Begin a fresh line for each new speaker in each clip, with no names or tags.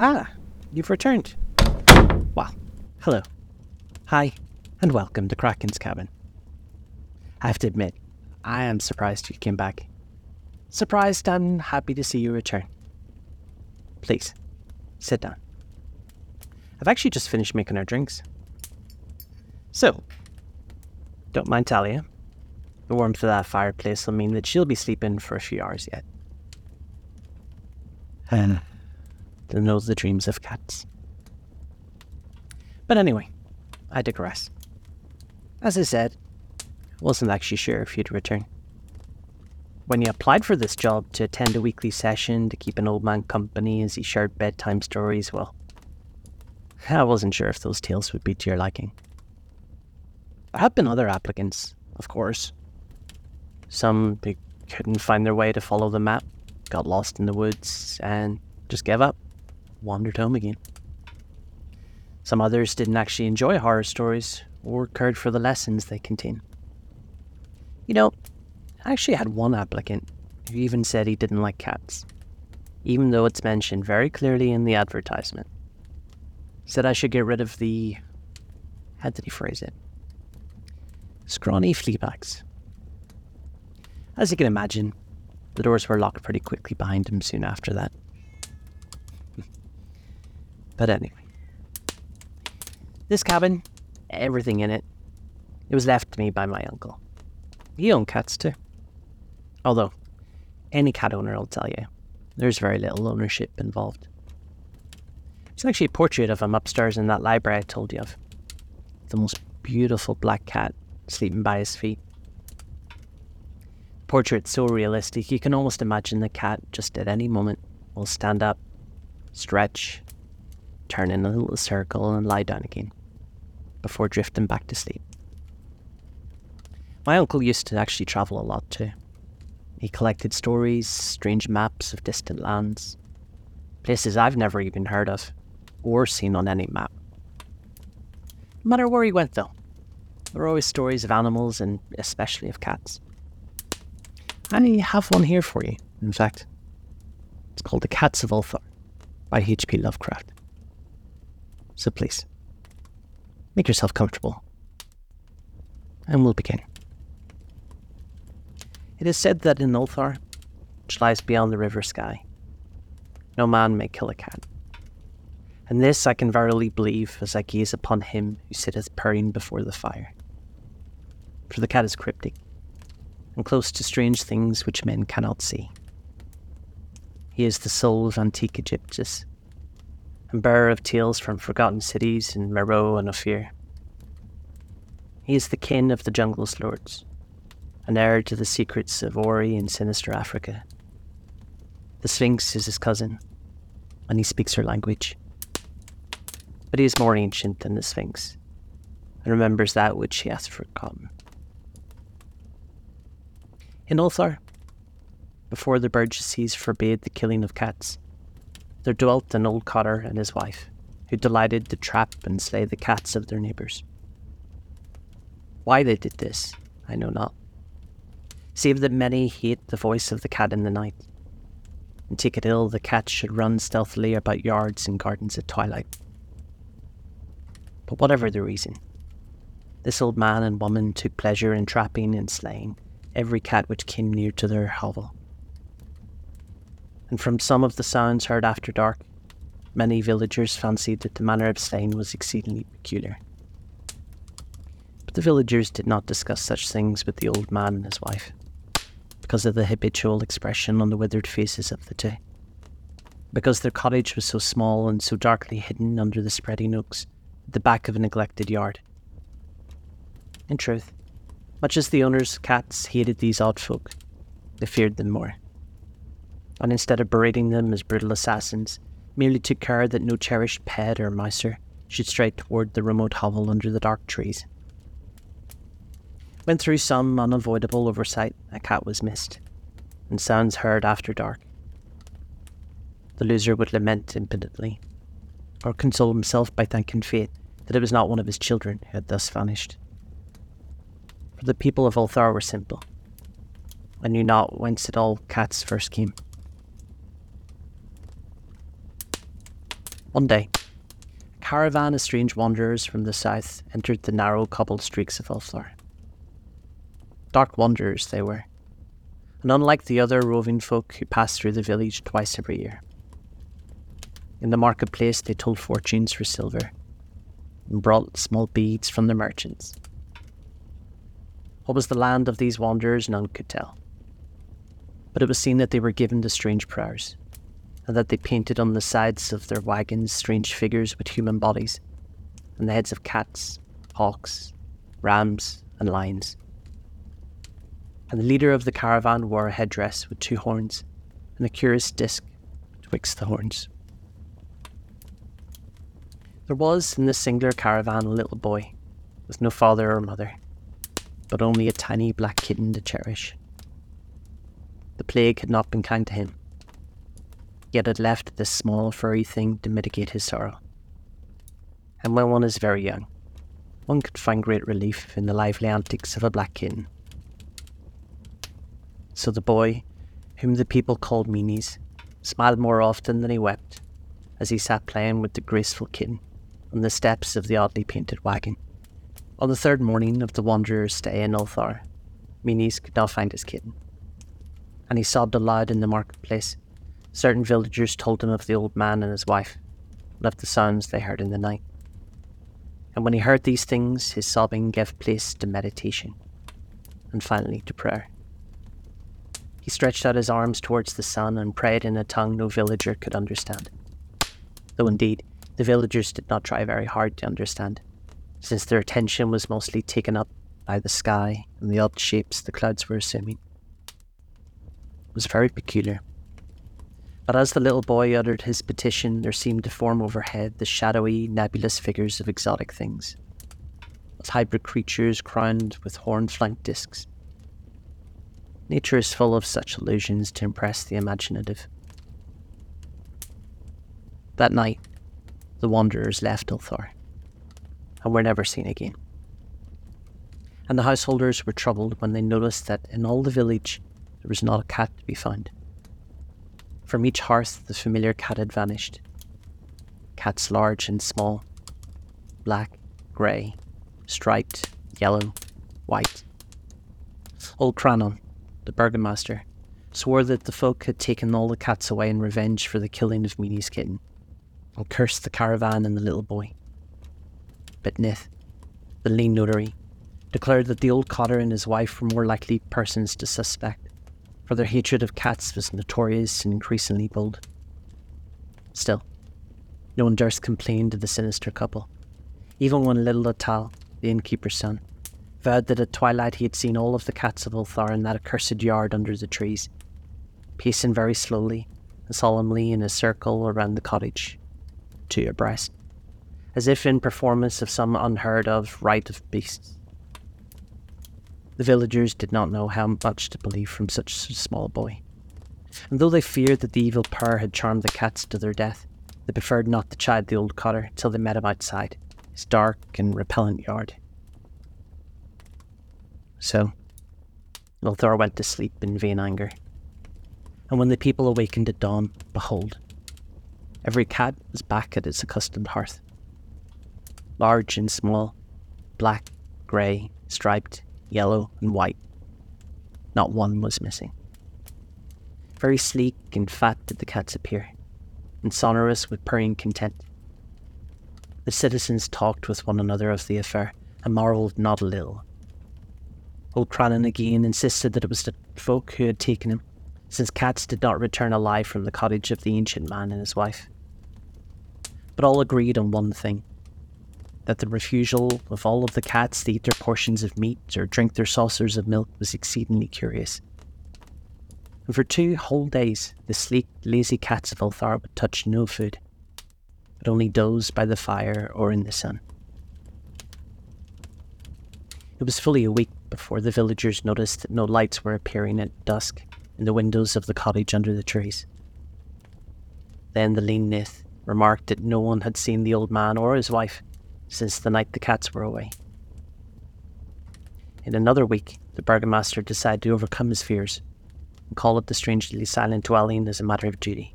Ah, you've returned. Well, hello. Hi, and welcome to Kraken's cabin. I have to admit, I am surprised you came back. Surprised and happy to see you return. Please, sit down. I've actually just finished making our drinks. So, don't mind Talia. The warmth of that fireplace will mean that she'll be sleeping for a few hours yet. To know the dreams of cats. But anyway, I digress. As I said, I wasn't actually sure if you'd return. When you applied for this job to attend a weekly session to keep an old man company as he shared bedtime stories, well, I wasn't sure if those tales would be to your liking. There have been other applicants, of course. Some couldn't find their way to follow the map, got lost in the woods, and just gave up, wandered home again. Some others didn't actually enjoy horror stories or cared for the lessons they contain. You know, I actually had one applicant who even said he didn't like cats, even though it's mentioned very clearly in the advertisement. Said I should get rid of the. How did he phrase it? Scrawny flea bags. As you can imagine, the doors were locked pretty quickly behind him soon after that. But anyway, this cabin, everything in it, it was left to me by my uncle. He owned cats too. Although, any cat owner will tell you, there's very little ownership involved. There's actually a portrait of him upstairs in that library I told you of. The most beautiful black cat sleeping by his feet. Portrait's so realistic, you can almost imagine the cat just at any moment will stand up, stretch, turn in a little circle, and lie down again before drifting back to sleep. My uncle used to actually travel a lot too. He collected stories, strange maps of distant lands, places I've never even heard of or seen on any map. No matter where he went, though, there were always stories of animals and especially of cats. I have one here for you, in fact. It's called The Cats of Ulthar by H.P. Lovecraft. So please, make yourself comfortable, and we'll begin. It is said that in Ulthar, which lies beyond the river Skai, no man may kill a cat. And this I can verily believe as I gaze upon him who sitteth purring before the fire. For the cat is cryptic, and close to strange things which men cannot see. He is the soul of antique Aegyptus, and bearer of tales from forgotten cities in Meroe and Ophir. He is the kin of the jungle's lords, an heir to the secrets of Ori and sinister Africa. The Sphinx is his cousin, and he speaks her language. But he is more ancient than the Sphinx, and remembers that which he has forgotten. In Ulthar, before the Burgesses forbade the killing of cats, there dwelt an old cotter and his wife, who delighted to trap and slay the cats of their neighbours. Why they did this, I know not, save that many hate the voice of the cat in the night, and take it ill the cat should run stealthily about yards and gardens at twilight. But whatever the reason, this old man and woman took pleasure in trapping and slaying every cat which came near to their hovel. And from some of the sounds heard after dark, many villagers fancied that the manner of slaying was exceedingly peculiar. But the villagers did not discuss such things with the old man and his wife, because of the habitual expression on the withered faces of the two. Because their cottage was so small and so darkly hidden under the spreading oaks at the back of a neglected yard. In truth, much as the owners' cats hated these odd folk, they feared them more. And instead of berating them as brutal assassins, merely took care that no cherished pet or mouser should stray toward the remote hovel under the dark trees. When through some unavoidable oversight a cat was missed, and sounds heard after dark, the loser would lament impotently, or console himself by thanking fate that it was not one of his children who had thus vanished for the people of Ulthar were simple, and knew not whence it all cats first came. One day, a caravan of strange wanderers from the south entered the narrow cobbled streets of Ulthar. Dark wanderers they were, and unlike the other roving folk who passed through the village twice every year. In the marketplace, they told fortunes for silver and brought small beads from the merchants. What was the land of these wanderers, none could tell. But it was seen that they were given to strange prayers, and that they painted on the sides of their wagons strange figures with human bodies, and the heads of cats, hawks, rams, and lions. And the leader of the caravan wore a headdress with two horns and a curious disc betwixt the horns. There was in this singular caravan a little boy, with no father or mother, but only a tiny black kitten to cherish. The plague had not been kind to him, yet had left this small furry thing to mitigate his sorrow. And when one is very young, one could find great relief in the lively antics of a black kitten. So the boy, whom the people called Menes, smiled more often than he wept as he sat playing with the graceful kitten on the steps of the oddly painted wagon. On the third morning of the wanderer's stay in Ulthar, Menes could not find his kitten, and he sobbed aloud in the marketplace. Certain villagers told him of the old man and his wife, and of the sounds they heard in the night. And when he heard these things, his sobbing gave place to meditation, and finally to prayer. He stretched out his arms towards the sun and prayed in a tongue no villager could understand. Though indeed, the villagers did not try very hard to understand, since their attention was mostly taken up by the sky and the odd shapes the clouds were assuming. It was very peculiar. But as the little boy uttered his petition, there seemed to form overhead the shadowy, nebulous figures of exotic things, of hybrid creatures crowned with horn flanked discs. Nature is full of such illusions to impress the imaginative. That night, the wanderers left Ulthar and were never seen again. And the householders were troubled when they noticed that in all the village there was not a cat to be found. From each hearth the familiar cat had vanished. Cats large and small, black, grey, striped, yellow, white. Old Kranon, the burgomaster, swore that the folk had taken all the cats away in revenge for the killing of Menes' kitten and cursed the caravan and the little boy. But Nith, the lean notary, declared that the old cotter and his wife were more likely persons to suspect, for their hatred of cats was notorious and increasingly bold. Still, no one durst complain to the sinister couple, even when little Atal, the innkeeper's son, vowed that at twilight he had seen all of the cats of Ulthar in that accursed yard under the trees, pacing very slowly and solemnly in a circle around the cottage, to your breast, as if in performance of some unheard of rite of beasts. The villagers did not know how much to believe from such a small boy, and though they feared that the evil power had charmed the cats to their death, they preferred not to chide the old cotter till they met him outside his dark and repellent yard. So, Ulthar went to sleep in vain anger. And when the people awakened at dawn, behold, Every cat was back at its accustomed hearth. Large and small, black, grey, striped, yellow, and white. Not one was missing. Very sleek and fat did the cats appear, and sonorous with purring content. The citizens talked with one another of the affair and marvelled not a little. Old Kranon again insisted that it was the folk who had taken him, since cats did not return alive from the cottage of the ancient man and his wife. But all agreed on one thing that the refusal of all of the cats to eat their portions of meat or drink their saucers of milk was exceedingly curious. And for two whole days, the sleek, lazy cats of Ulthar would touch no food, but only doze by the fire or in the sun. It was fully a week before the villagers noticed that no lights were appearing at dusk in the windows of the cottage under the trees. Then the lean Nith remarked that no one had seen the old man or his wife since the night the cats were away. In another week, the burgomaster decided to overcome his fears and call it the strangely silent dwelling as a matter of duty.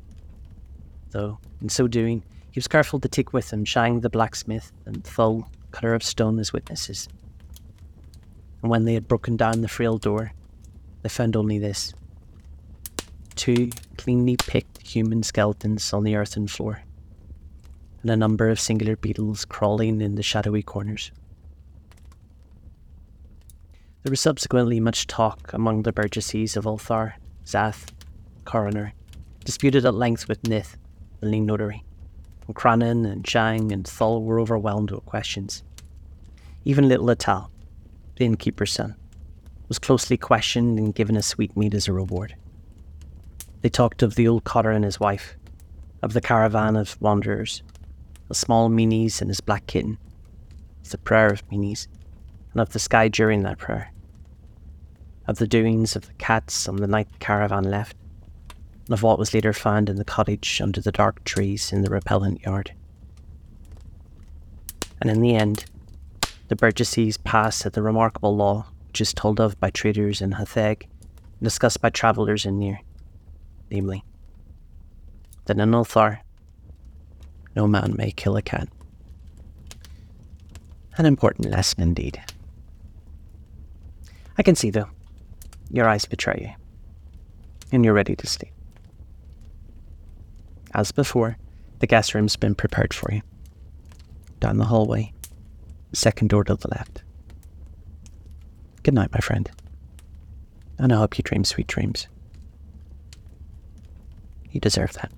Though, in so doing, He was careful to take with him Shang the blacksmith and Thul, cutter of stone, as witnesses. And when they had broken down the frail door, they found only this two cleanly picked human skeletons on the earthen floor, and a number of singular beetles crawling in the shadowy corners. There was subsequently much talk among the burgesses of Ulthar, Zath, Coroner, disputed at length with Nith, the lean notary. And Kranon and Shang and Thul were overwhelmed with questions. Even little Atal, the innkeeper's son, was closely questioned and given a sweetmeat as a reward. They talked of the old cotter and his wife, of the caravan of wanderers, of small Menes and his black kitten, of the prayer of Menes, and of the sky during that prayer, of the doings of the cats on the night the caravan left, and of what was later found in the cottage under the dark trees in the repellent yard. And in the end, the burgesses passed at the remarkable law which is told of by traders in Hatheg and discussed by travellers in Nir namely, that in Ulthar, no man may kill a cat. An important lesson indeed. I can see, though, your eyes betray you, and you're ready to sleep. As before, the guest room's been prepared for you. Down the hallway, second door to the left. Good night, my friend, and I hope you dream sweet dreams. You deserve that.